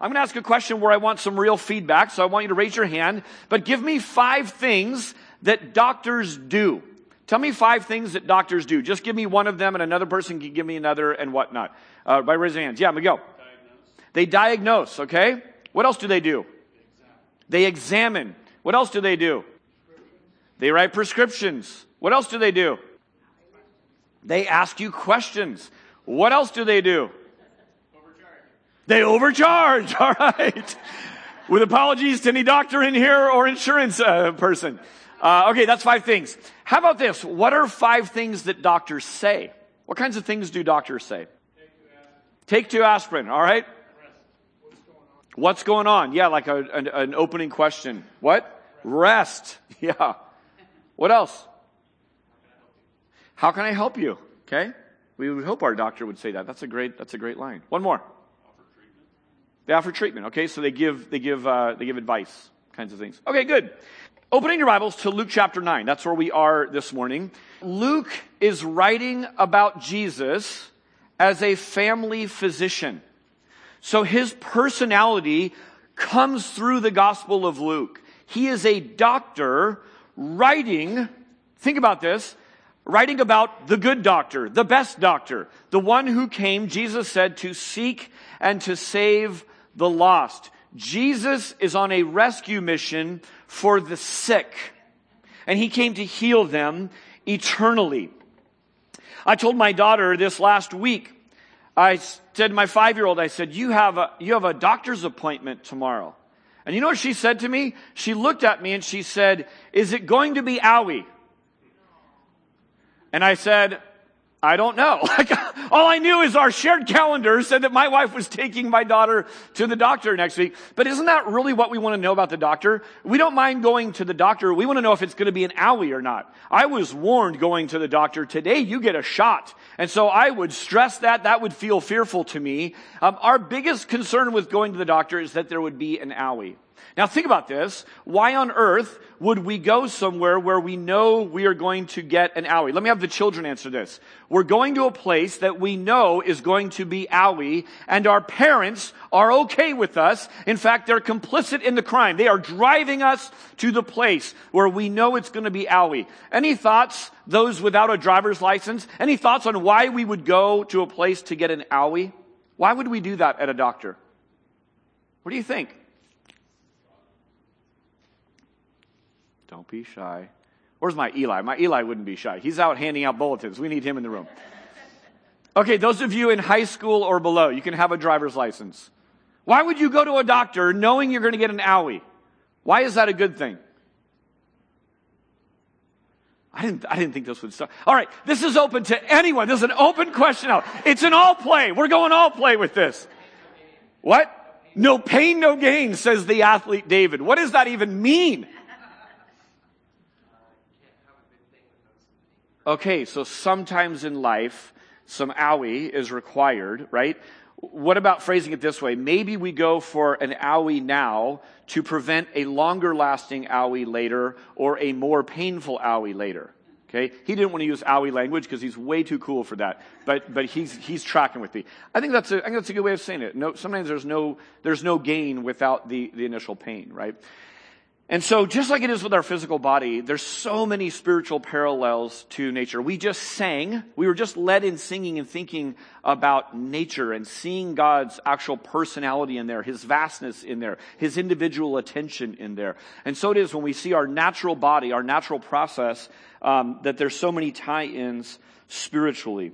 I'm going to ask a question where I want some real feedback, so I want you to raise your hand, but give me five things that doctors do. Tell me five things that doctors do. Just give me one of them, and another person can give me another and whatnot. Uh, by raising hands. Yeah, Miguel. Diagnose. They diagnose, okay? What else do they do? They examine. What else do they do? They write prescriptions. What else do they do? They ask you questions. What else do they do? They overcharge. All right. With apologies to any doctor in here or insurance uh, person. Uh, okay, that's five things. How about this? What are five things that doctors say? What kinds of things do doctors say? Take two aspirin. All right. What's going on? Yeah, like a, an, an opening question. What? Rest. Yeah. What else? How can I help you? Okay. We would hope our doctor would say that. That's a great, that's a great line. One more. They offer treatment. Okay. So they give, they give, uh, they give advice kinds of things. Okay, good. Opening your Bibles to Luke chapter 9. That's where we are this morning. Luke is writing about Jesus as a family physician. So his personality comes through the Gospel of Luke. He is a doctor writing, think about this, writing about the good doctor, the best doctor, the one who came, Jesus said, to seek and to save the lost. Jesus is on a rescue mission for the sick, and he came to heal them eternally. I told my daughter this last week, I said to my five year old, I said, you have a, you have a doctor's appointment tomorrow. And you know what she said to me? She looked at me and she said, is it going to be owie? And I said, I don't know. Like, all I knew is our shared calendar said that my wife was taking my daughter to the doctor next week. But isn't that really what we want to know about the doctor? We don't mind going to the doctor. We want to know if it's going to be an owie or not. I was warned going to the doctor today, you get a shot. And so I would stress that. That would feel fearful to me. Um, our biggest concern with going to the doctor is that there would be an owie. Now think about this. Why on earth would we go somewhere where we know we are going to get an owie? Let me have the children answer this. We're going to a place that we know is going to be owie and our parents are okay with us. In fact, they're complicit in the crime. They are driving us to the place where we know it's going to be owie. Any thoughts, those without a driver's license? Any thoughts on why we would go to a place to get an owie? Why would we do that at a doctor? What do you think? Don't be shy. Where's my Eli? My Eli wouldn't be shy. He's out handing out bulletins. We need him in the room. Okay, those of you in high school or below, you can have a driver's license. Why would you go to a doctor knowing you're going to get an owie? Why is that a good thing? I didn't, I didn't think this would start. All right, this is open to anyone. This is an open question out. It's an all play. We're going all play with this. What? No pain, no gain, says the athlete David. What does that even mean? Okay, so sometimes in life, some owie is required, right? What about phrasing it this way? Maybe we go for an owie now to prevent a longer lasting owie later or a more painful owie later. Okay? He didn't want to use owie language because he's way too cool for that. But, but he's, he's tracking with me. I think that's a, I think that's a good way of saying it. No, sometimes there's no, there's no gain without the, the initial pain, right? And so, just like it is with our physical body, there's so many spiritual parallels to nature. We just sang, we were just led in singing and thinking about nature and seeing God's actual personality in there, His vastness in there, His individual attention in there. And so it is when we see our natural body, our natural process, um, that there's so many tie-ins spiritually.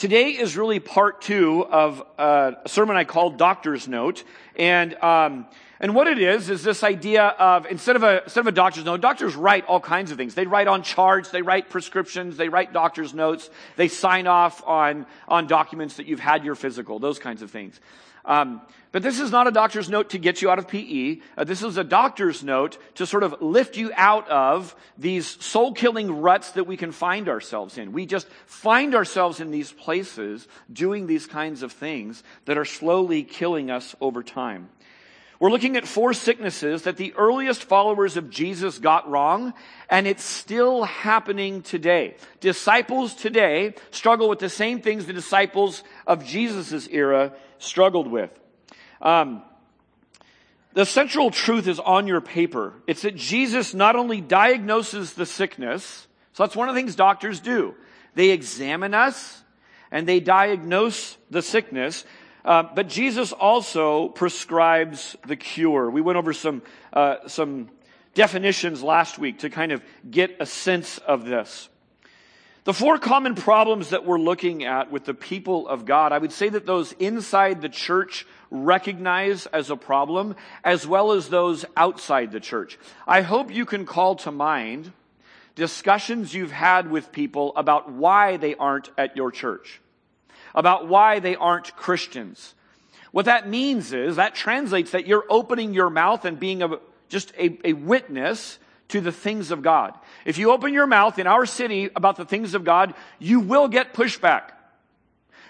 Today is really part two of a sermon I called Doctor's Note. And, um, and what it is, is this idea of, instead of a, instead of a doctor's note, doctors write all kinds of things. They write on charts, they write prescriptions, they write doctor's notes, they sign off on, on documents that you've had your physical, those kinds of things. Um, but this is not a doctor's note to get you out of PE. Uh, this is a doctor's note to sort of lift you out of these soul killing ruts that we can find ourselves in. We just find ourselves in these places doing these kinds of things that are slowly killing us over time. We're looking at four sicknesses that the earliest followers of Jesus got wrong, and it's still happening today. Disciples today struggle with the same things the disciples of Jesus' era struggled with. Um, the central truth is on your paper. It's that Jesus not only diagnoses the sickness, so that's one of the things doctors do. They examine us and they diagnose the sickness, uh, but Jesus also prescribes the cure. We went over some, uh, some definitions last week to kind of get a sense of this. The four common problems that we're looking at with the people of God, I would say that those inside the church recognize as a problem, as well as those outside the church. I hope you can call to mind discussions you've had with people about why they aren't at your church, about why they aren't Christians. What that means is that translates that you're opening your mouth and being a, just a, a witness to the things of God. If you open your mouth in our city about the things of God, you will get pushback.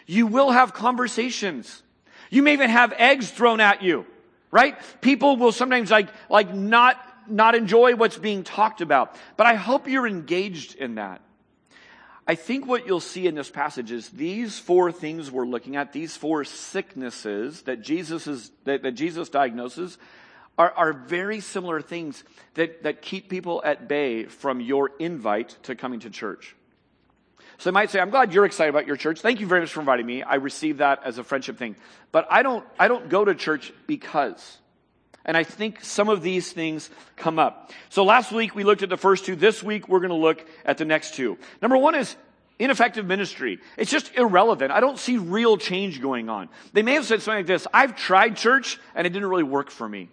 You will have conversations. You may even have eggs thrown at you, right? People will sometimes like, like not, not enjoy what's being talked about. But I hope you're engaged in that. I think what you'll see in this passage is these four things we're looking at, these four sicknesses that Jesus is, that, that Jesus diagnoses, are, are very similar things that, that keep people at bay from your invite to coming to church. So they might say, I'm glad you're excited about your church. Thank you very much for inviting me. I receive that as a friendship thing. But I don't, I don't go to church because. And I think some of these things come up. So last week we looked at the first two. This week we're going to look at the next two. Number one is ineffective ministry. It's just irrelevant. I don't see real change going on. They may have said something like this, I've tried church and it didn't really work for me.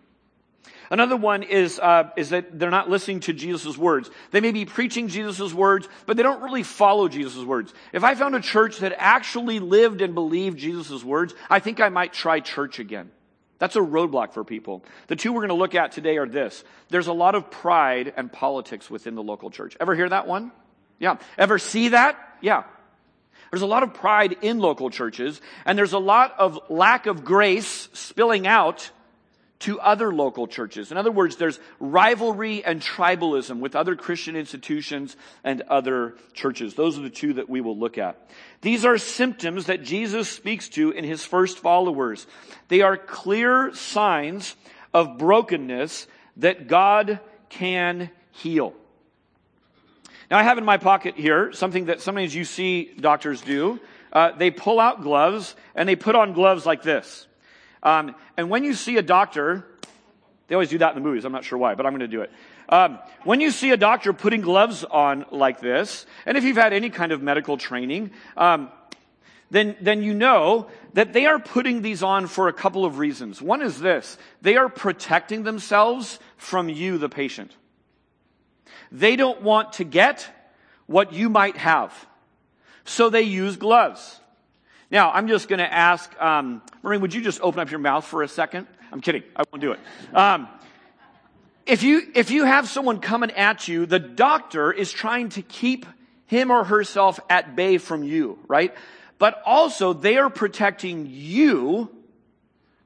Another one is, uh, is that they're not listening to Jesus' words. They may be preaching Jesus' words, but they don't really follow Jesus' words. If I found a church that actually lived and believed Jesus' words, I think I might try church again. That's a roadblock for people. The two we're going to look at today are this. There's a lot of pride and politics within the local church. Ever hear that one? Yeah. Ever see that? Yeah. There's a lot of pride in local churches, and there's a lot of lack of grace spilling out to other local churches. In other words, there's rivalry and tribalism with other Christian institutions and other churches. Those are the two that we will look at. These are symptoms that Jesus speaks to in his first followers. They are clear signs of brokenness that God can heal. Now I have in my pocket here something that sometimes you see doctors do. Uh, they pull out gloves and they put on gloves like this. Um, and when you see a doctor, they always do that in the movies. I'm not sure why, but I'm going to do it. Um, when you see a doctor putting gloves on like this, and if you've had any kind of medical training, um, then, then you know that they are putting these on for a couple of reasons. One is this they are protecting themselves from you, the patient. They don't want to get what you might have. So they use gloves. Now, I'm just going to ask, um, Maureen, would you just open up your mouth for a second? I'm kidding. I won't do it. Um, if you, if you have someone coming at you, the doctor is trying to keep him or herself at bay from you, right? But also they are protecting you,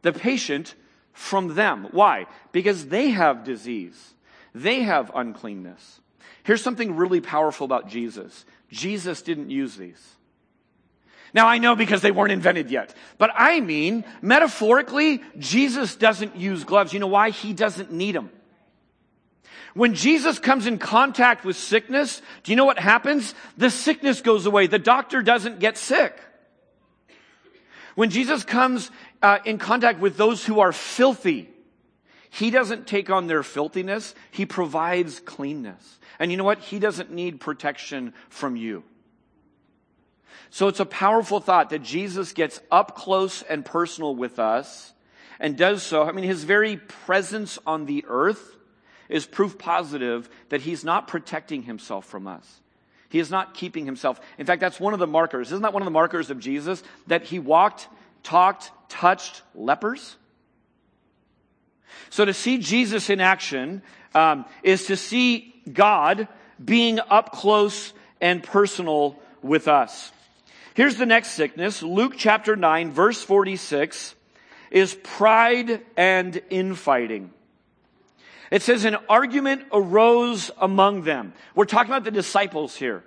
the patient, from them. Why? Because they have disease. They have uncleanness. Here's something really powerful about Jesus. Jesus didn't use these. Now I know because they weren't invented yet. But I mean, metaphorically, Jesus doesn't use gloves. You know why? He doesn't need them. When Jesus comes in contact with sickness, do you know what happens? The sickness goes away. The doctor doesn't get sick. When Jesus comes uh, in contact with those who are filthy, he doesn't take on their filthiness. He provides cleanness. And you know what? He doesn't need protection from you. So it's a powerful thought that Jesus gets up close and personal with us and does so. I mean, his very presence on the earth is proof positive that he's not protecting himself from us. He is not keeping himself. In fact, that's one of the markers. Isn't that one of the markers of Jesus? That he walked, talked, touched lepers? So to see Jesus in action um, is to see God being up close and personal with us. Here's the next sickness. Luke chapter 9, verse 46 is pride and infighting. It says an argument arose among them. We're talking about the disciples here.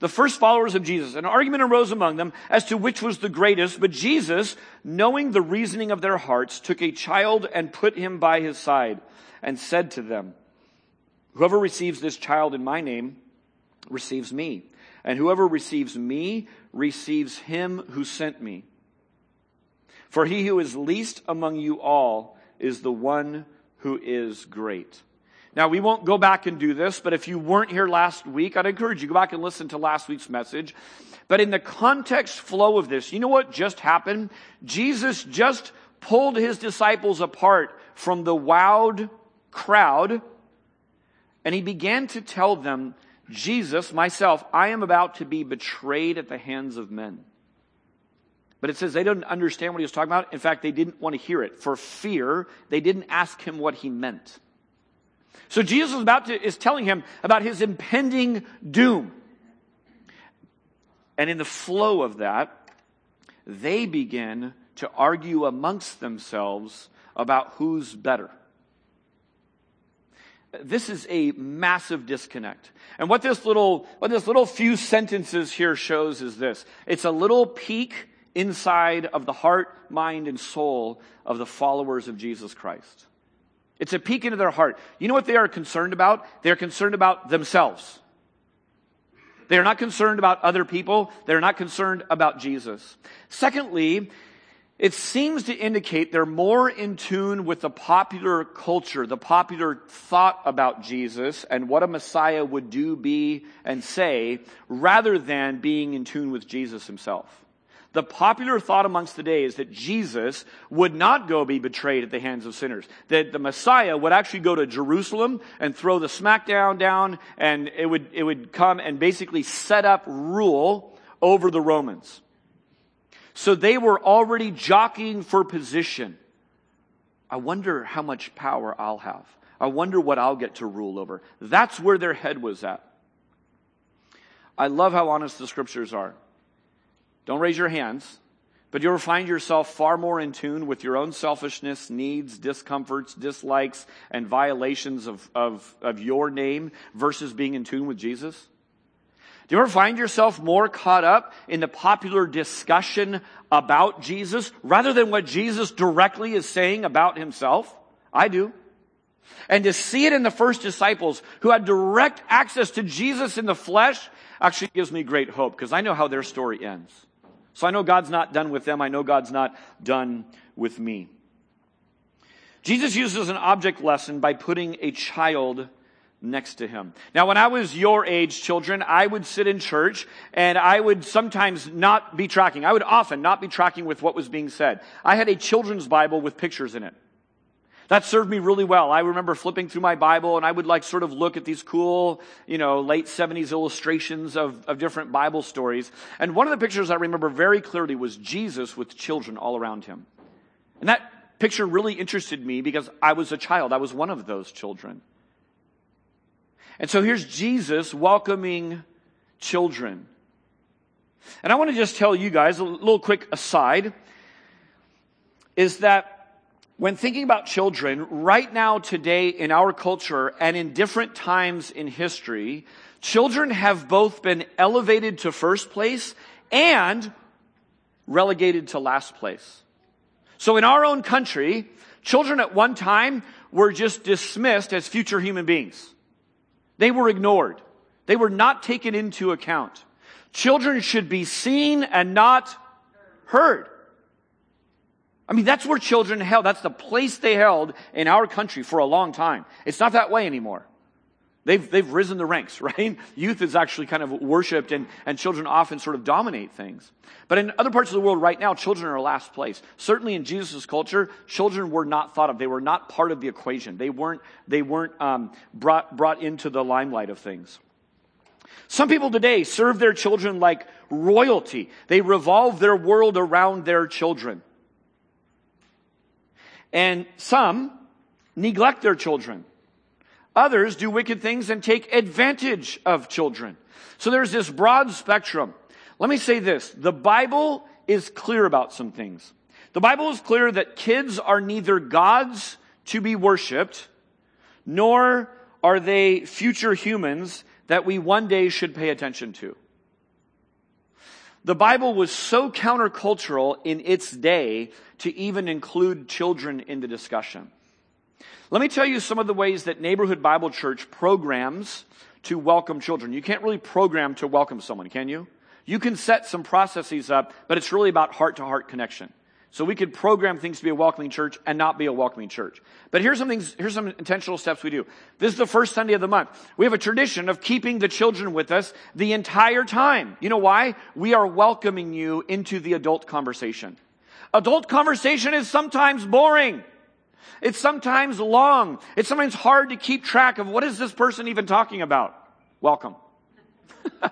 the first followers of Jesus. An argument arose among them as to which was the greatest, but Jesus, knowing the reasoning of their hearts, took a child and put him by his side and said to them, Whoever receives this child in my name receives me, and whoever receives me receives him who sent me. For he who is least among you all is the one who is great. Now, we won't go back and do this, but if you weren't here last week, I'd encourage you go back and listen to last week's message. But in the context flow of this, you know what just happened? Jesus just pulled his disciples apart from the wowed crowd, and he began to tell them, Jesus, myself, I am about to be betrayed at the hands of men. But it says they didn't understand what he was talking about. In fact, they didn't want to hear it. For fear, they didn't ask him what he meant. So Jesus is about to, is telling him about his impending doom. And in the flow of that, they begin to argue amongst themselves about who's better. This is a massive disconnect. And what this little, what this little few sentences here shows is this. It's a little peek inside of the heart, mind, and soul of the followers of Jesus Christ. It's a peek into their heart. You know what they are concerned about? They're concerned about themselves. They are not concerned about other people. They're not concerned about Jesus. Secondly, it seems to indicate they're more in tune with the popular culture, the popular thought about Jesus and what a Messiah would do, be, and say, rather than being in tune with Jesus himself. The popular thought amongst the day is that Jesus would not go be betrayed at the hands of sinners. That the Messiah would actually go to Jerusalem and throw the smackdown down and it would, it would come and basically set up rule over the Romans. So they were already jockeying for position. I wonder how much power I'll have. I wonder what I'll get to rule over. That's where their head was at. I love how honest the scriptures are. Don't raise your hands, but you'll find yourself far more in tune with your own selfishness, needs, discomforts, dislikes, and violations of, of, of your name versus being in tune with Jesus? Do you ever find yourself more caught up in the popular discussion about Jesus rather than what Jesus directly is saying about himself? I do. And to see it in the first disciples who had direct access to Jesus in the flesh actually gives me great hope because I know how their story ends. So I know God's not done with them. I know God's not done with me. Jesus uses an object lesson by putting a child next to him. Now, when I was your age, children, I would sit in church and I would sometimes not be tracking. I would often not be tracking with what was being said. I had a children's Bible with pictures in it. That served me really well. I remember flipping through my Bible and I would like sort of look at these cool, you know, late 70s illustrations of, of different Bible stories. And one of the pictures I remember very clearly was Jesus with children all around him. And that picture really interested me because I was a child. I was one of those children. And so here's Jesus welcoming children. And I want to just tell you guys a little quick aside is that when thinking about children, right now, today, in our culture, and in different times in history, children have both been elevated to first place and relegated to last place. So in our own country, children at one time were just dismissed as future human beings. They were ignored. They were not taken into account. Children should be seen and not heard. I mean, that's where children held. That's the place they held in our country for a long time. It's not that way anymore. They've, they've risen the ranks, right? Youth is actually kind of worshiped and, and children often sort of dominate things. But in other parts of the world right now, children are last place. Certainly in Jesus' culture, children were not thought of. They were not part of the equation. They weren't, they weren't um, brought, brought into the limelight of things. Some people today serve their children like royalty. They revolve their world around their children. And some neglect their children. Others do wicked things and take advantage of children. So there's this broad spectrum. Let me say this. The Bible is clear about some things. The Bible is clear that kids are neither gods to be worshiped, nor are they future humans that we one day should pay attention to. The Bible was so countercultural in its day to even include children in the discussion. Let me tell you some of the ways that Neighborhood Bible Church programs to welcome children. You can't really program to welcome someone, can you? You can set some processes up, but it's really about heart to heart connection. So we could program things to be a welcoming church and not be a welcoming church. But here's some things, here's some intentional steps we do. This is the first Sunday of the month. We have a tradition of keeping the children with us the entire time. You know why? We are welcoming you into the adult conversation. Adult conversation is sometimes boring. It's sometimes long. It's sometimes hard to keep track of what is this person even talking about. Welcome.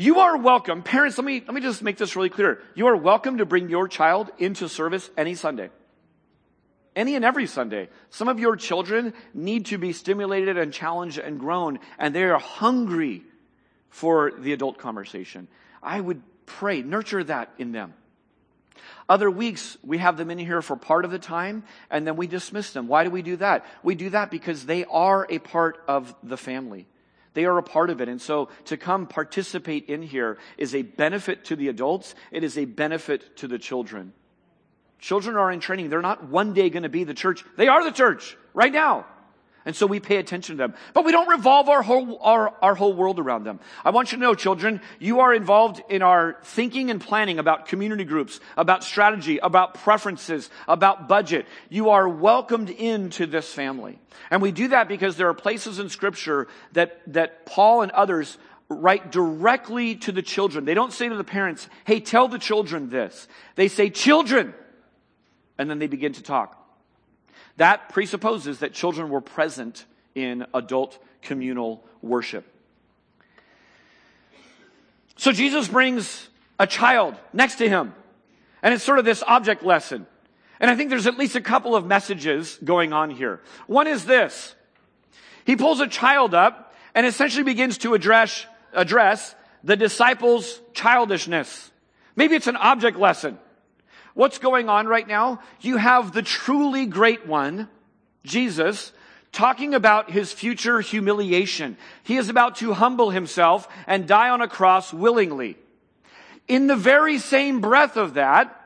You are welcome. Parents, let me, let me just make this really clear. You are welcome to bring your child into service any Sunday. Any and every Sunday. Some of your children need to be stimulated and challenged and grown, and they are hungry for the adult conversation. I would pray, nurture that in them. Other weeks, we have them in here for part of the time, and then we dismiss them. Why do we do that? We do that because they are a part of the family. They are a part of it. And so to come participate in here is a benefit to the adults. It is a benefit to the children. Children are in training. They're not one day going to be the church. They are the church right now. And so we pay attention to them. But we don't revolve our whole, our, our whole world around them. I want you to know, children, you are involved in our thinking and planning about community groups, about strategy, about preferences, about budget. You are welcomed into this family. And we do that because there are places in scripture that, that Paul and others write directly to the children. They don't say to the parents, hey, tell the children this. They say, children. And then they begin to talk. That presupposes that children were present in adult communal worship. So Jesus brings a child next to him. And it's sort of this object lesson. And I think there's at least a couple of messages going on here. One is this. He pulls a child up and essentially begins to address, address the disciples' childishness. Maybe it's an object lesson. What's going on right now? You have the truly great one, Jesus, talking about his future humiliation. He is about to humble himself and die on a cross willingly. In the very same breath of that,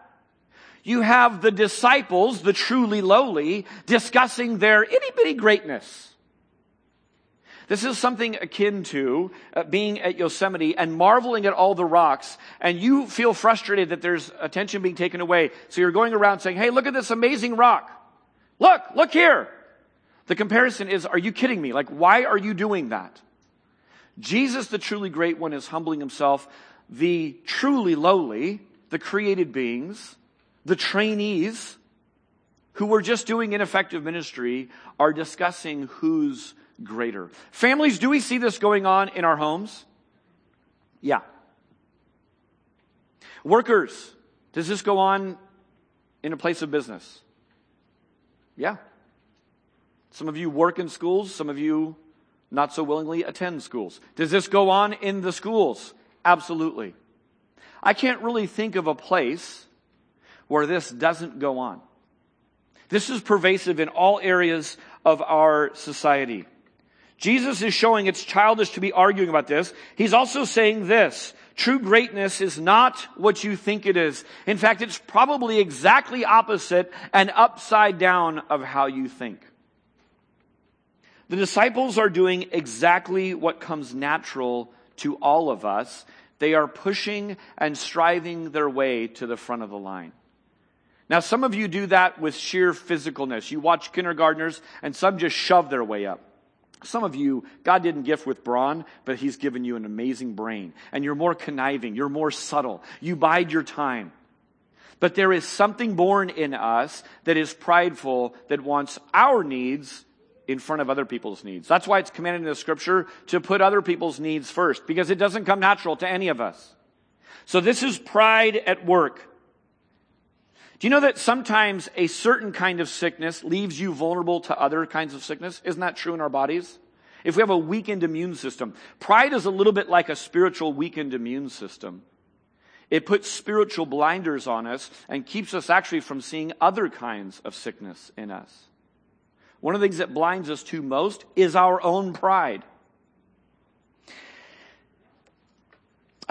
you have the disciples, the truly lowly, discussing their itty bitty greatness. This is something akin to uh, being at Yosemite and marveling at all the rocks, and you feel frustrated that there's attention being taken away. So you're going around saying, Hey, look at this amazing rock. Look, look here. The comparison is, Are you kidding me? Like, why are you doing that? Jesus, the truly great one, is humbling himself. The truly lowly, the created beings, the trainees, who were just doing ineffective ministry, are discussing who's greater. Families, do we see this going on in our homes? Yeah. Workers, does this go on in a place of business? Yeah. Some of you work in schools, some of you not so willingly attend schools. Does this go on in the schools? Absolutely. I can't really think of a place where this doesn't go on. This is pervasive in all areas of our society. Jesus is showing it's childish to be arguing about this. He's also saying this. True greatness is not what you think it is. In fact, it's probably exactly opposite and upside down of how you think. The disciples are doing exactly what comes natural to all of us. They are pushing and striving their way to the front of the line. Now, some of you do that with sheer physicalness. You watch kindergartners and some just shove their way up. Some of you, God didn't gift with brawn, but He's given you an amazing brain. And you're more conniving. You're more subtle. You bide your time. But there is something born in us that is prideful, that wants our needs in front of other people's needs. That's why it's commanded in the scripture to put other people's needs first, because it doesn't come natural to any of us. So this is pride at work. Do you know that sometimes a certain kind of sickness leaves you vulnerable to other kinds of sickness? Isn't that true in our bodies? If we have a weakened immune system, pride is a little bit like a spiritual weakened immune system. It puts spiritual blinders on us and keeps us actually from seeing other kinds of sickness in us. One of the things that blinds us to most is our own pride.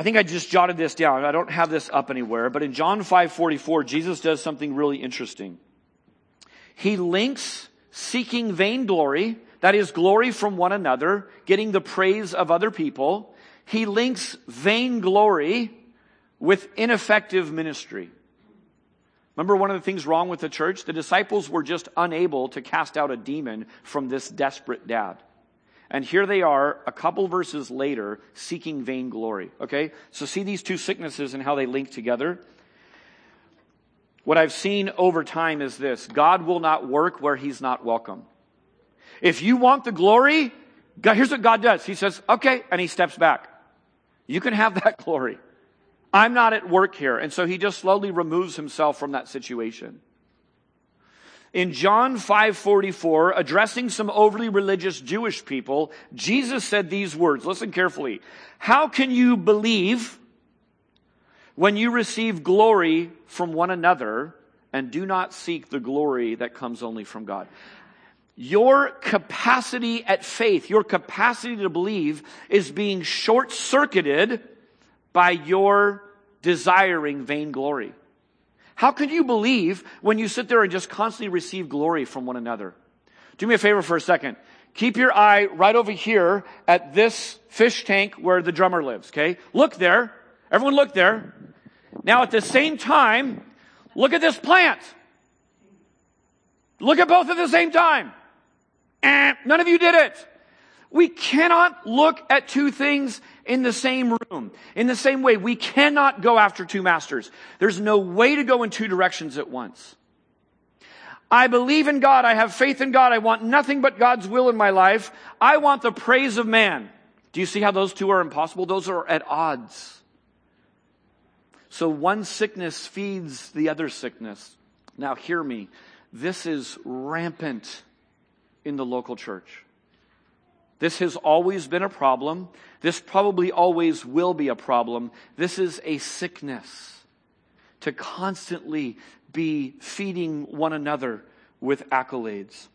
I think I just jotted this down. I don't have this up anywhere, but in John 5:44, Jesus does something really interesting. He links seeking vainglory, that is glory from one another, getting the praise of other people. He links vainglory with ineffective ministry. Remember one of the things wrong with the church? The disciples were just unable to cast out a demon from this desperate dad. And here they are, a couple verses later, seeking vainglory. Okay? So see these two sicknesses and how they link together. What I've seen over time is this God will not work where he's not welcome. If you want the glory, God, here's what God does. He says, okay, and he steps back. You can have that glory. I'm not at work here. And so he just slowly removes himself from that situation. In John 5:44, addressing some overly religious Jewish people, Jesus said these words. Listen carefully. How can you believe when you receive glory from one another and do not seek the glory that comes only from God? Your capacity at faith, your capacity to believe is being short-circuited by your desiring vainglory. How can you believe when you sit there and just constantly receive glory from one another? Do me a favor for a second. Keep your eye right over here at this fish tank where the drummer lives, okay? Look there. Everyone look there. Now at the same time, look at this plant. Look at both at the same time. Eh, none of you did it. We cannot look at two things in the same room. In the same way, we cannot go after two masters. There's no way to go in two directions at once. I believe in God. I have faith in God. I want nothing but God's will in my life. I want the praise of man. Do you see how those two are impossible? Those are at odds. So one sickness feeds the other sickness. Now hear me. This is rampant in the local church. This has always been a problem. This probably always will be a problem. This is a sickness to constantly be feeding one another with accolades.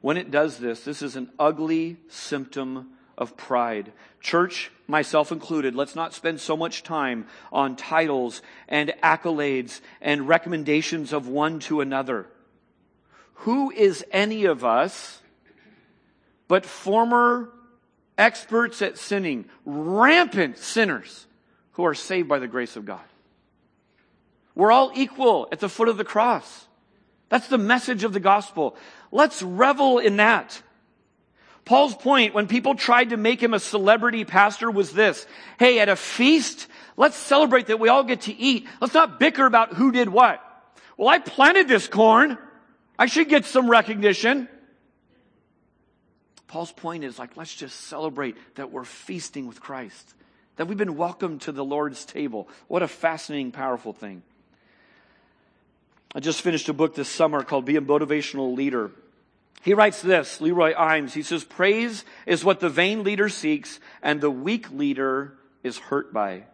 When it does this, this is an ugly symptom of pride. Church, myself included, let's not spend so much time on titles and accolades and recommendations of one to another. Who is any of us but former experts at sinning, rampant sinners who are saved by the grace of God. We're all equal at the foot of the cross. That's the message of the gospel. Let's revel in that. Paul's point when people tried to make him a celebrity pastor was this. Hey, at a feast, let's celebrate that we all get to eat. Let's not bicker about who did what. Well, I planted this corn. I should get some recognition. Paul's point is like, let's just celebrate that we're feasting with Christ, that we've been welcomed to the Lord's table. What a fascinating, powerful thing. I just finished a book this summer called Be a Motivational Leader. He writes this, Leroy Eims. He says, Praise is what the vain leader seeks and the weak leader is hurt by.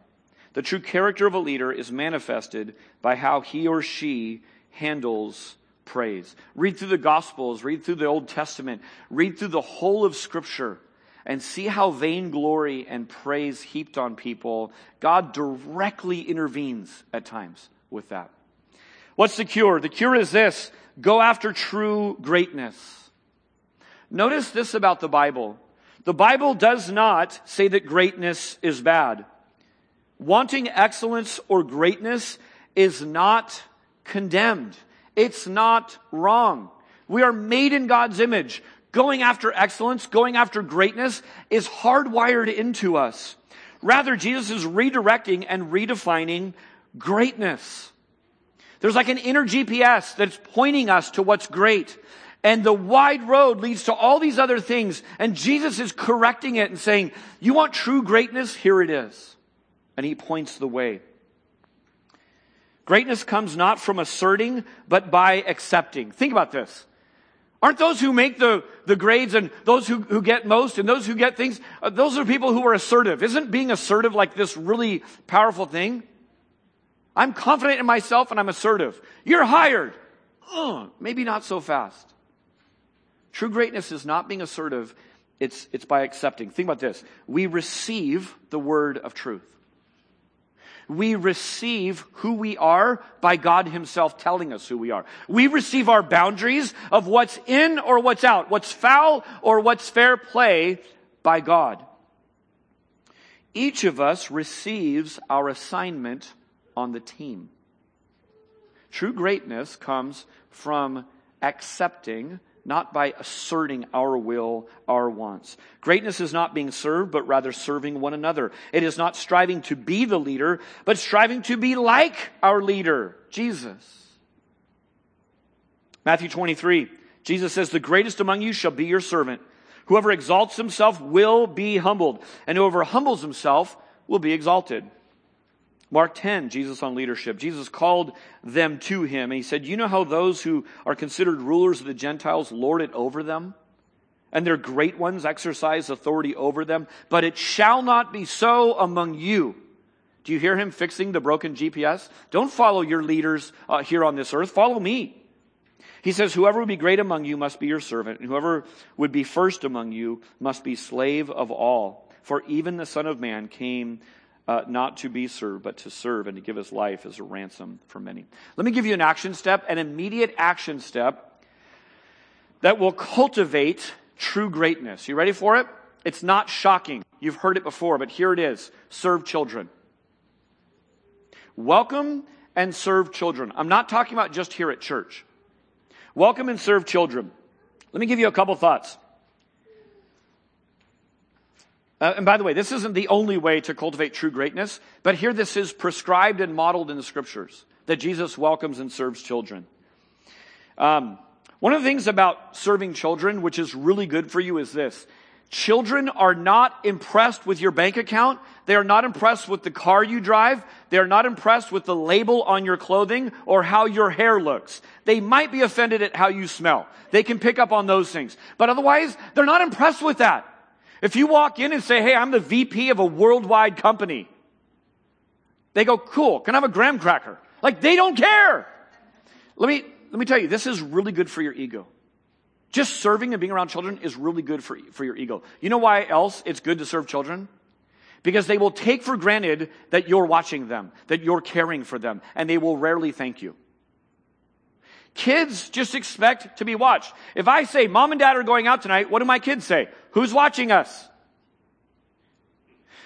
The true character of a leader is manifested by how he or she handles praise. Read through the Gospels, read through the Old Testament, read through the whole of Scripture, and see how vainglory and praise heaped on people, God directly intervenes at times with that. What's the cure? The cure is this go after true greatness. Notice this about the Bible. The Bible does not say that greatness is bad. Wanting excellence or greatness is not condemned. It's not wrong. We are made in God's image. Going after excellence, going after greatness is hardwired into us. Rather, Jesus is redirecting and redefining greatness. There's like an inner GPS that's pointing us to what's great. And the wide road leads to all these other things. And Jesus is correcting it and saying, you want true greatness? Here it is. And he points the way. Greatness comes not from asserting, but by accepting. Think about this. Aren't those who make the, the grades and those who, who get most and those who get things, uh, those are people who are assertive. Isn't being assertive like this really powerful thing? I'm confident in myself and I'm assertive. You're hired. Ugh, maybe not so fast. True greatness is not being assertive. It's, it's by accepting. Think about this. We receive the word of truth. We receive who we are by God Himself telling us who we are. We receive our boundaries of what's in or what's out, what's foul or what's fair play by God. Each of us receives our assignment on the team. True greatness comes from accepting, not by asserting our will, our wants. Greatness is not being served, but rather serving one another. It is not striving to be the leader, but striving to be like our leader, Jesus. Matthew 23, Jesus says, The greatest among you shall be your servant. Whoever exalts himself will be humbled, and whoever humbles himself will be exalted. Mark 10, Jesus on leadership. Jesus called them to him, and he said, You know how those who are considered rulers of the Gentiles lord it over them? And their great ones exercise authority over them, but it shall not be so among you. Do you hear him fixing the broken GPS? Don't follow your leaders uh, here on this earth. Follow me. He says, Whoever would be great among you must be your servant, and whoever would be first among you must be slave of all. For even the Son of Man came uh, not to be served, but to serve and to give his life as a ransom for many. Let me give you an action step, an immediate action step that will cultivate true greatness. You ready for it? It's not shocking. You've heard it before, but here it is. Serve children. Welcome and serve children. I'm not talking about just here at church. Welcome and serve children. Let me give you a couple thoughts. Uh, and by the way, this isn't the only way to cultivate true greatness, but here this is prescribed and modeled in the scriptures that Jesus welcomes and serves children. Um, one of the things about serving children, which is really good for you, is this Children are not impressed with your bank account. They are not impressed with the car you drive. They are not impressed with the label on your clothing or how your hair looks. They might be offended at how you smell. They can pick up on those things. But otherwise, they're not impressed with that. If you walk in and say, hey, I'm the VP of a worldwide company, they go, cool, can I have a graham cracker? Like, they don't care. Let me, let me tell you, this is really good for your ego. Just serving and being around children is really good for, for your ego. You know why else it's good to serve children? Because they will take for granted that you're watching them, that you're caring for them, and they will rarely thank you. Kids just expect to be watched. If I say, mom and dad are going out tonight, what do my kids say? Who's watching us?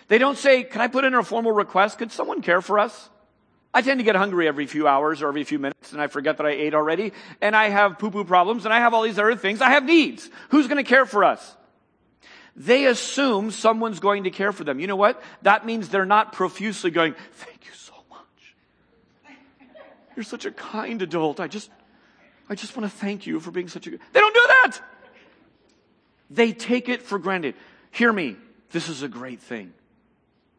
They don't say, can I put in a formal request? Could someone care for us? I tend to get hungry every few hours or every few minutes and I forget that I ate already and I have poo poo problems and I have all these other things. I have needs. Who's going to care for us? They assume someone's going to care for them. You know what? That means they're not profusely going, thank you so much. You're such a kind adult. I just, I just want to thank you for being such a good. They don't do that. They take it for granted. Hear me. This is a great thing.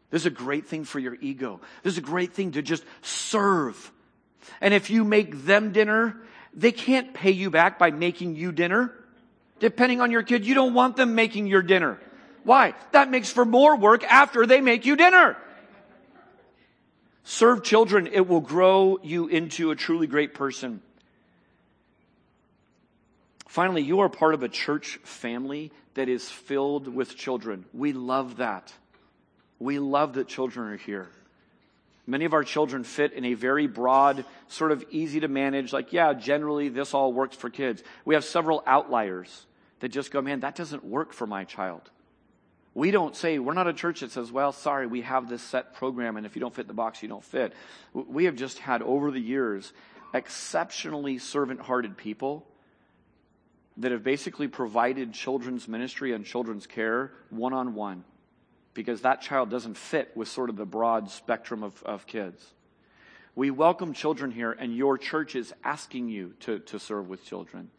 This is a great thing for your ego. This is a great thing to just serve. And if you make them dinner, they can't pay you back by making you dinner. Depending on your kid, you don't want them making your dinner. Why? That makes for more work after they make you dinner. Serve children. It will grow you into a truly great person. Finally, you are part of a church family that is filled with children. We love that. We love that children are here. Many of our children fit in a very broad, sort of easy to manage, like, yeah, generally this all works for kids. We have several outliers that just go, man, that doesn't work for my child. We don't say, we're not a church that says, well, sorry, we have this set program, and if you don't fit the box, you don't fit. We have just had over the years exceptionally servant hearted people that have basically provided children's ministry and children's care one on one because that child doesn't fit with sort of the broad spectrum of, of kids. We welcome children here, and your church is asking you to, to serve with children.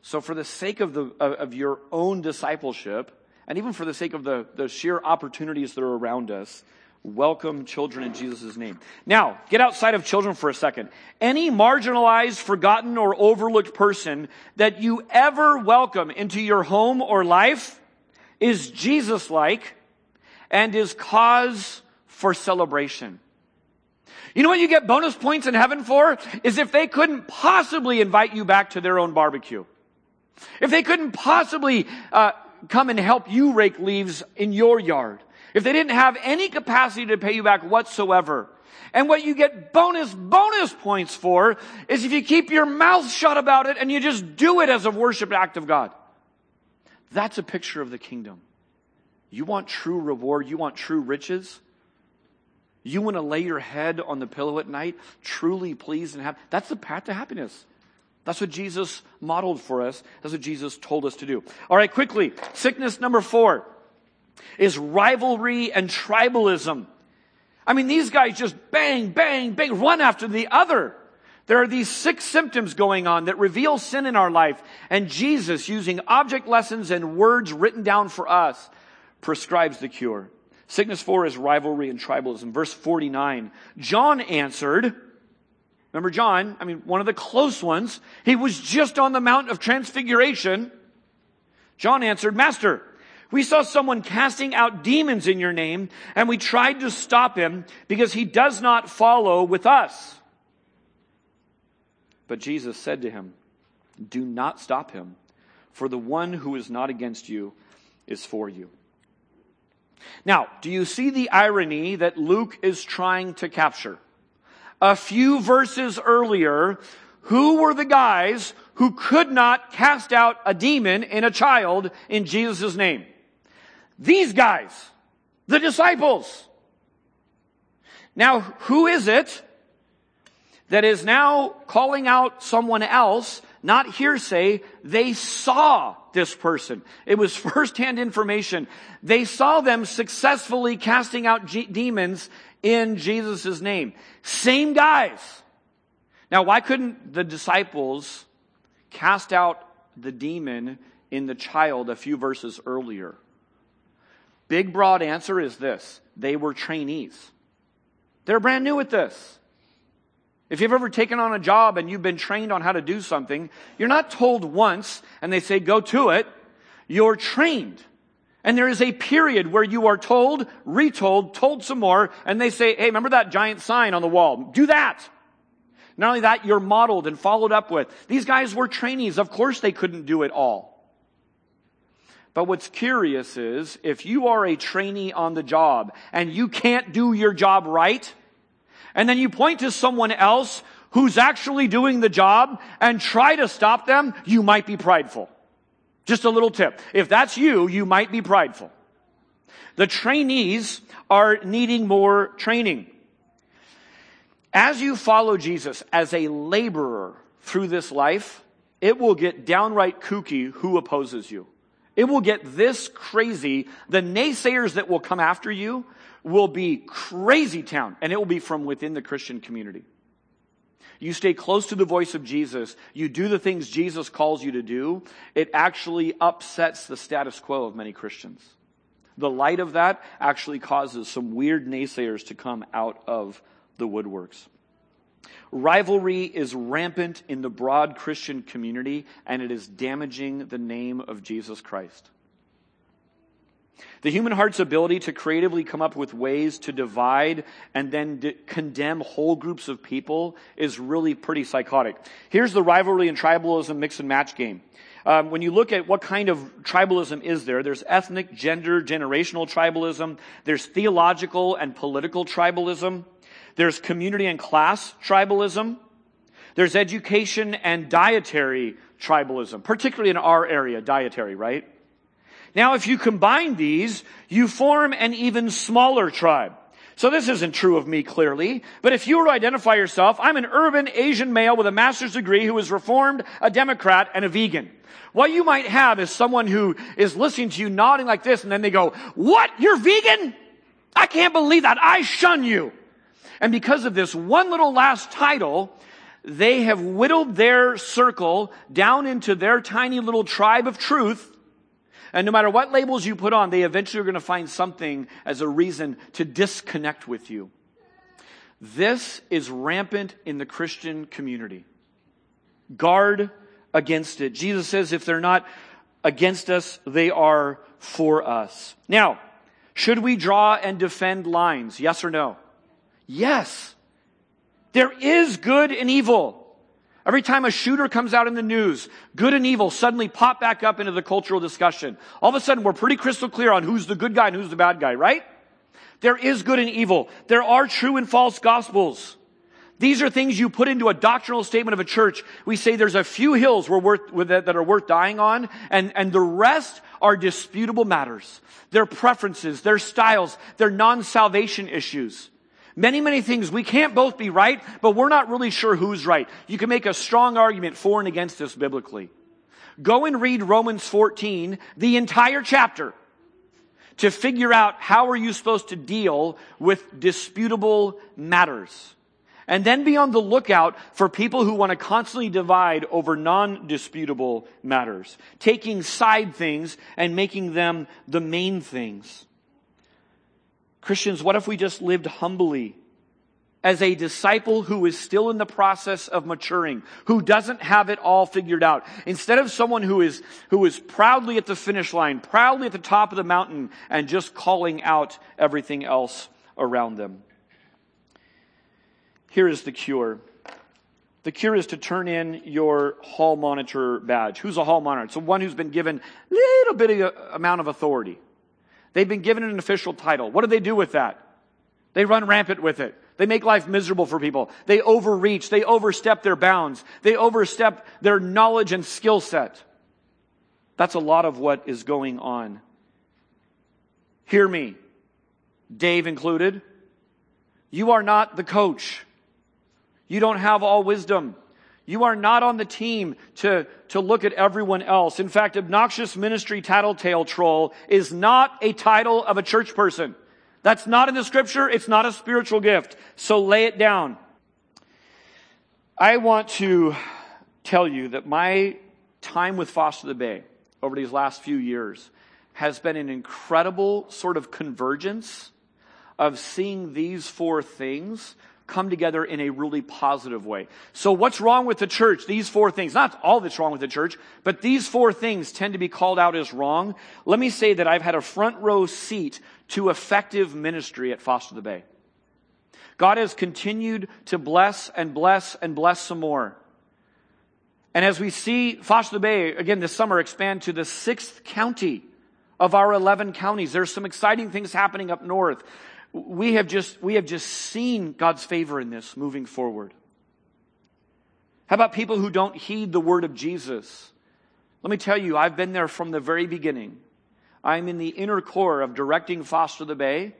So, for the sake of, the, of your own discipleship, and even for the sake of the, the sheer opportunities that are around us, welcome children in Jesus' name. Now, get outside of children for a second. Any marginalized, forgotten, or overlooked person that you ever welcome into your home or life is Jesus like and is cause for celebration. You know what you get bonus points in heaven for? Is if they couldn't possibly invite you back to their own barbecue. If they couldn't possibly uh, come and help you rake leaves in your yard, if they didn't have any capacity to pay you back whatsoever, and what you get bonus, bonus points for is if you keep your mouth shut about it and you just do it as a worship act of God. That's a picture of the kingdom. You want true reward, you want true riches. You want to lay your head on the pillow at night, truly pleased and happy. That's the path to happiness. That's what Jesus modeled for us. That's what Jesus told us to do. All right, quickly. Sickness number four is rivalry and tribalism. I mean, these guys just bang, bang, bang, one after the other. There are these six symptoms going on that reveal sin in our life. And Jesus, using object lessons and words written down for us, prescribes the cure. Sickness four is rivalry and tribalism. Verse 49. John answered, remember John, I mean, one of the close ones. He was just on the Mount of Transfiguration. John answered, Master, we saw someone casting out demons in your name, and we tried to stop him because he does not follow with us. But Jesus said to him, Do not stop him, for the one who is not against you is for you. Now, do you see the irony that Luke is trying to capture? A few verses earlier, who were the guys who could not cast out a demon in a child in Jesus' name? These guys, the disciples. Now, who is it that is now calling out someone else, not hearsay? They saw this person. It was firsthand information. They saw them successfully casting out G- demons in Jesus' name. Same guys. Now, why couldn't the disciples cast out the demon in the child a few verses earlier? Big broad answer is this. They were trainees. They're brand new at this. If you've ever taken on a job and you've been trained on how to do something, you're not told once and they say go to it. You're trained. And there is a period where you are told, retold, told some more, and they say, hey, remember that giant sign on the wall? Do that. Not only that, you're modeled and followed up with. These guys were trainees. Of course they couldn't do it all. But what's curious is if you are a trainee on the job and you can't do your job right, and then you point to someone else who's actually doing the job and try to stop them, you might be prideful. Just a little tip. If that's you, you might be prideful. The trainees are needing more training. As you follow Jesus as a laborer through this life, it will get downright kooky who opposes you. It will get this crazy. The naysayers that will come after you will be crazy town, and it will be from within the Christian community. You stay close to the voice of Jesus. You do the things Jesus calls you to do. It actually upsets the status quo of many Christians. The light of that actually causes some weird naysayers to come out of the woodworks. Rivalry is rampant in the broad Christian community, and it is damaging the name of Jesus Christ. The human heart's ability to creatively come up with ways to divide and then d- condemn whole groups of people is really pretty psychotic. Here's the rivalry and tribalism mix and match game. Um, when you look at what kind of tribalism is there, there's ethnic, gender, generational tribalism. There's theological and political tribalism. There's community and class tribalism. There's education and dietary tribalism, particularly in our area, dietary, right? Now, if you combine these, you form an even smaller tribe. So this isn't true of me clearly, but if you were to identify yourself, I'm an urban Asian male with a master's degree who is reformed, a Democrat, and a vegan. What you might have is someone who is listening to you nodding like this, and then they go, what? You're vegan? I can't believe that. I shun you. And because of this one little last title, they have whittled their circle down into their tiny little tribe of truth. And no matter what labels you put on, they eventually are going to find something as a reason to disconnect with you. This is rampant in the Christian community. Guard against it. Jesus says if they're not against us, they are for us. Now, should we draw and defend lines? Yes or no? Yes. There is good and evil. Every time a shooter comes out in the news, good and evil suddenly pop back up into the cultural discussion. All of a sudden, we're pretty crystal clear on who's the good guy and who's the bad guy, right? There is good and evil. There are true and false gospels. These are things you put into a doctrinal statement of a church. We say there's a few hills worth, that are worth dying on, and, and the rest are disputable matters. Their preferences, their styles, their non-salvation issues. Many, many things. We can't both be right, but we're not really sure who's right. You can make a strong argument for and against this biblically. Go and read Romans 14, the entire chapter, to figure out how are you supposed to deal with disputable matters. And then be on the lookout for people who want to constantly divide over non-disputable matters, taking side things and making them the main things. Christians, what if we just lived humbly as a disciple who is still in the process of maturing, who doesn't have it all figured out. Instead of someone who is, who is proudly at the finish line, proudly at the top of the mountain, and just calling out everything else around them. Here is the cure. The cure is to turn in your hall monitor badge. Who's a hall monitor? It's the one who's been given a little bit of uh, amount of authority. They've been given an official title. What do they do with that? They run rampant with it. They make life miserable for people. They overreach. They overstep their bounds. They overstep their knowledge and skill set. That's a lot of what is going on. Hear me, Dave included. You are not the coach. You don't have all wisdom. You are not on the team to, to look at everyone else. In fact, obnoxious ministry tattletale troll is not a title of a church person. That's not in the scripture. It's not a spiritual gift. So lay it down. I want to tell you that my time with Foster the Bay over these last few years has been an incredible sort of convergence of seeing these four things come together in a really positive way. So what's wrong with the church? These four things, not all that's wrong with the church, but these four things tend to be called out as wrong. Let me say that I've had a front row seat to effective ministry at Foster the Bay. God has continued to bless and bless and bless some more. And as we see Foster the Bay, again this summer, expand to the sixth county of our 11 counties, there's some exciting things happening up north we have just, we have just seen God's favor in this moving forward. How about people who don't heed the word of Jesus? Let me tell you, I've been there from the very beginning. I'm in the inner core of directing Foster the Bay,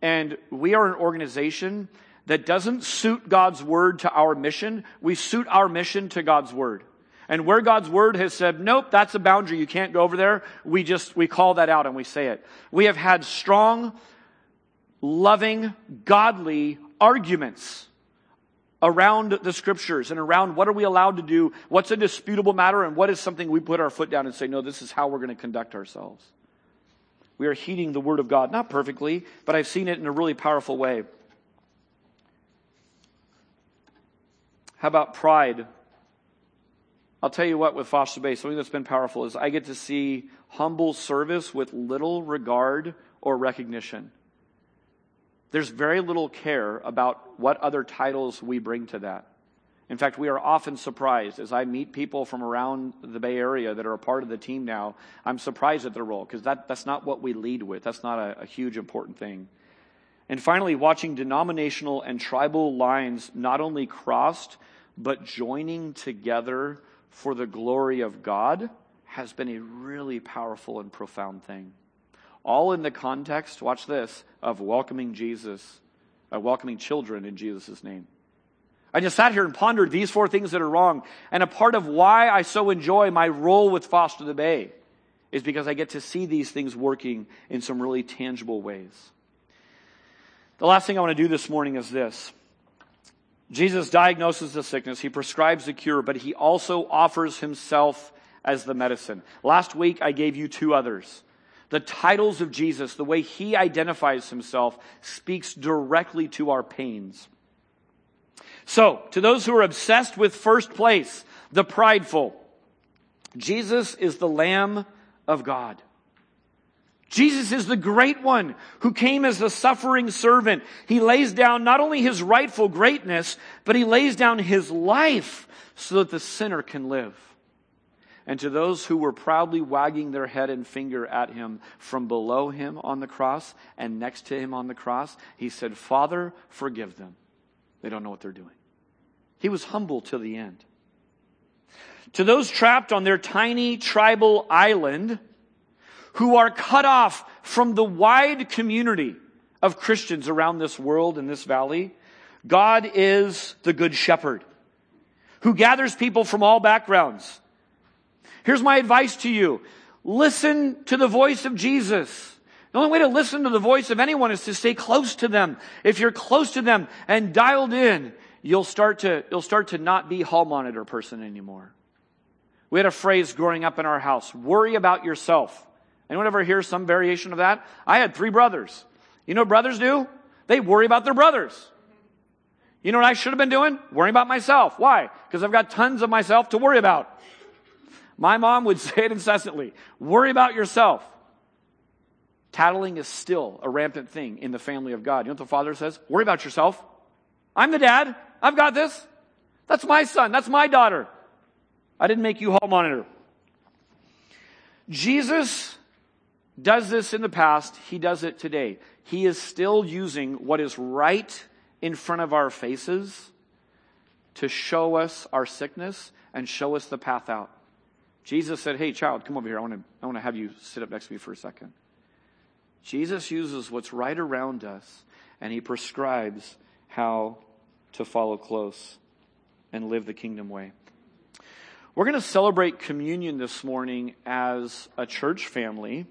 and we are an organization that doesn't suit God's word to our mission. We suit our mission to God's word. And where God's word has said, nope, that's a boundary. You can't go over there. We just, we call that out and we say it. We have had strong loving, godly arguments around the scriptures and around what are we allowed to do, what's a disputable matter, and what is something we put our foot down and say, no, this is how we're going to conduct ourselves. We are heeding the word of God, not perfectly, but I've seen it in a really powerful way. How about pride? I'll tell you what with Foster Bay, something that's been powerful is I get to see humble service with little regard or recognition. There's very little care about what other titles we bring to that. In fact, we are often surprised as I meet people from around the Bay Area that are a part of the team now. I'm surprised at their role because that, that's not what we lead with. That's not a, a huge important thing. And finally, watching denominational and tribal lines not only crossed, but joining together for the glory of God has been a really powerful and profound thing. All in the context, watch this, of welcoming Jesus, uh, welcoming children in Jesus' name. I just sat here and pondered these four things that are wrong. And a part of why I so enjoy my role with Foster the Bay is because I get to see these things working in some really tangible ways. The last thing I want to do this morning is this. Jesus diagnoses the sickness, he prescribes the cure, but he also offers himself as the medicine. Last week I gave you two others. The titles of Jesus, the way he identifies himself, speaks directly to our pains. So, to those who are obsessed with first place, the prideful, Jesus is the Lamb of God. Jesus is the great one who came as a suffering servant. He lays down not only his rightful greatness, but he lays down his life so that the sinner can live. And to those who were proudly wagging their head and finger at him from below him on the cross and next to him on the cross, he said, Father, forgive them. They don't know what they're doing. He was humble to the end. To those trapped on their tiny tribal island, who are cut off from the wide community of Christians around this world and this valley, God is the good shepherd who gathers people from all backgrounds. Here's my advice to you. Listen to the voice of Jesus. The only way to listen to the voice of anyone is to stay close to them. If you're close to them and dialed in, you'll start to, you'll start to not be hall monitor person anymore. We had a phrase growing up in our house, worry about yourself. Anyone ever hear some variation of that? I had three brothers. You know what brothers do? They worry about their brothers. You know what I should have been doing? Worrying about myself. Why? Because I've got tons of myself to worry about. My mom would say it incessantly. Worry about yourself. Tattling is still a rampant thing in the family of God. You know what the father says? Worry about yourself. I'm the dad. I've got this. That's my son. That's my daughter. I didn't make you hall monitor. Jesus does this in the past, he does it today. He is still using what is right in front of our faces to show us our sickness and show us the path out. Jesus said, Hey, child, come over here. I want to, I want to have you sit up next to me for a second. Jesus uses what's right around us and he prescribes how to follow close and live the kingdom way. We're going to celebrate communion this morning as a church family.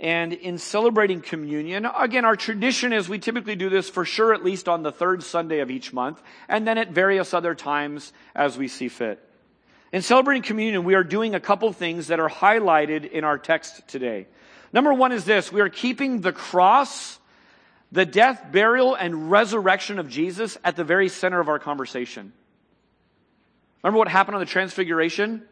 And in celebrating communion, again, our tradition is we typically do this for sure at least on the third Sunday of each month, and then at various other times as we see fit. In celebrating communion, we are doing a couple things that are highlighted in our text today. Number one is this we are keeping the cross, the death, burial, and resurrection of Jesus at the very center of our conversation. Remember what happened on the Transfiguration?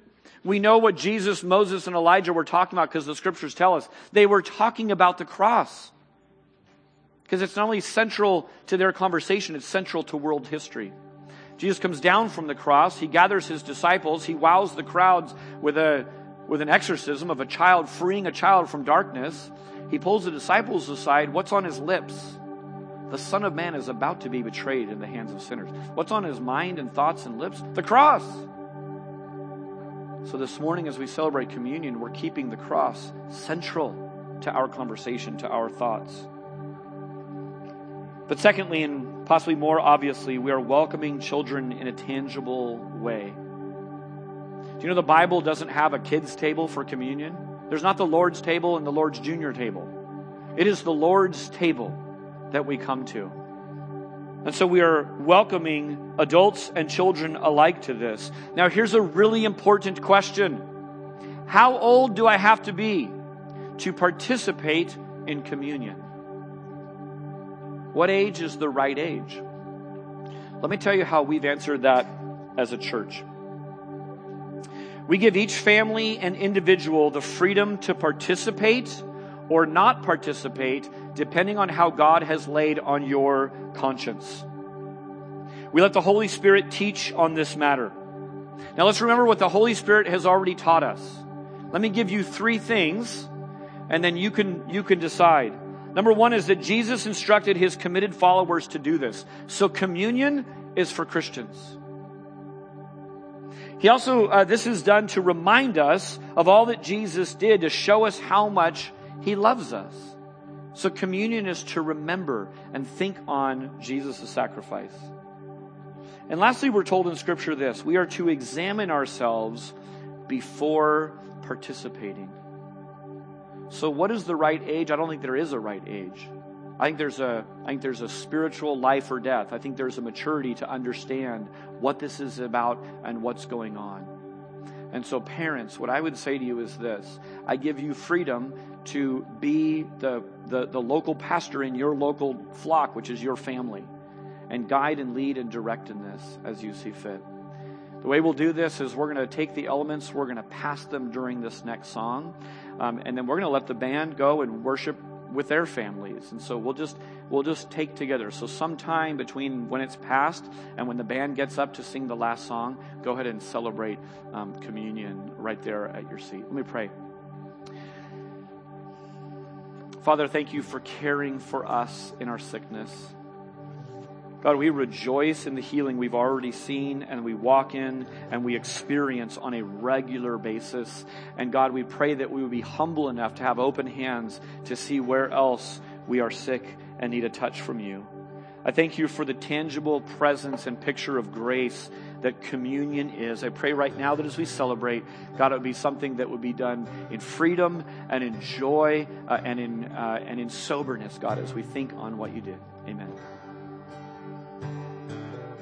We know what Jesus, Moses, and Elijah were talking about because the scriptures tell us. They were talking about the cross. Because it's not only central to their conversation, it's central to world history. Jesus comes down from the cross. He gathers his disciples. He wows the crowds with, a, with an exorcism of a child, freeing a child from darkness. He pulls the disciples aside. What's on his lips? The Son of Man is about to be betrayed in the hands of sinners. What's on his mind and thoughts and lips? The cross. So this morning, as we celebrate communion, we're keeping the cross central to our conversation, to our thoughts. But secondly, and possibly more obviously, we are welcoming children in a tangible way. Do you know the Bible doesn't have a kids' table for communion? There's not the Lord's table and the Lord's junior table. It is the Lord's table that we come to. And so we are welcoming adults and children alike to this. Now, here's a really important question How old do I have to be to participate in communion? What age is the right age? Let me tell you how we've answered that as a church. We give each family and individual the freedom to participate or not participate depending on how God has laid on your conscience. We let the Holy Spirit teach on this matter. Now let's remember what the Holy Spirit has already taught us. Let me give you three things and then you can, you can decide. Number one is that Jesus instructed his committed followers to do this. So communion is for Christians. He also, uh, this is done to remind us of all that Jesus did to show us how much he loves us. So communion is to remember and think on Jesus' sacrifice. And lastly, we're told in Scripture this we are to examine ourselves before participating. So, what is the right age? I don't think there is a right age. I think there's a, I think there's a spiritual life or death. I think there's a maturity to understand what this is about and what's going on. And so, parents, what I would say to you is this I give you freedom to be the, the, the, local pastor in your local flock, which is your family, and guide and lead and direct in this as you see fit. The way we'll do this is we're going to take the elements, we're going to pass them during this next song, um, and then we're going to let the band go and worship with their families. And so we'll just we'll just take together. So sometime between when it's past and when the band gets up to sing the last song, go ahead and celebrate um, communion right there at your seat. Let me pray. Father, thank you for caring for us in our sickness. God, we rejoice in the healing we've already seen and we walk in and we experience on a regular basis. And God, we pray that we would be humble enough to have open hands to see where else we are sick and need a touch from you. I thank you for the tangible presence and picture of grace that communion is. I pray right now that as we celebrate, God, it would be something that would be done in freedom and in joy uh, and in uh, and in soberness, God, as we think on what you did. Amen.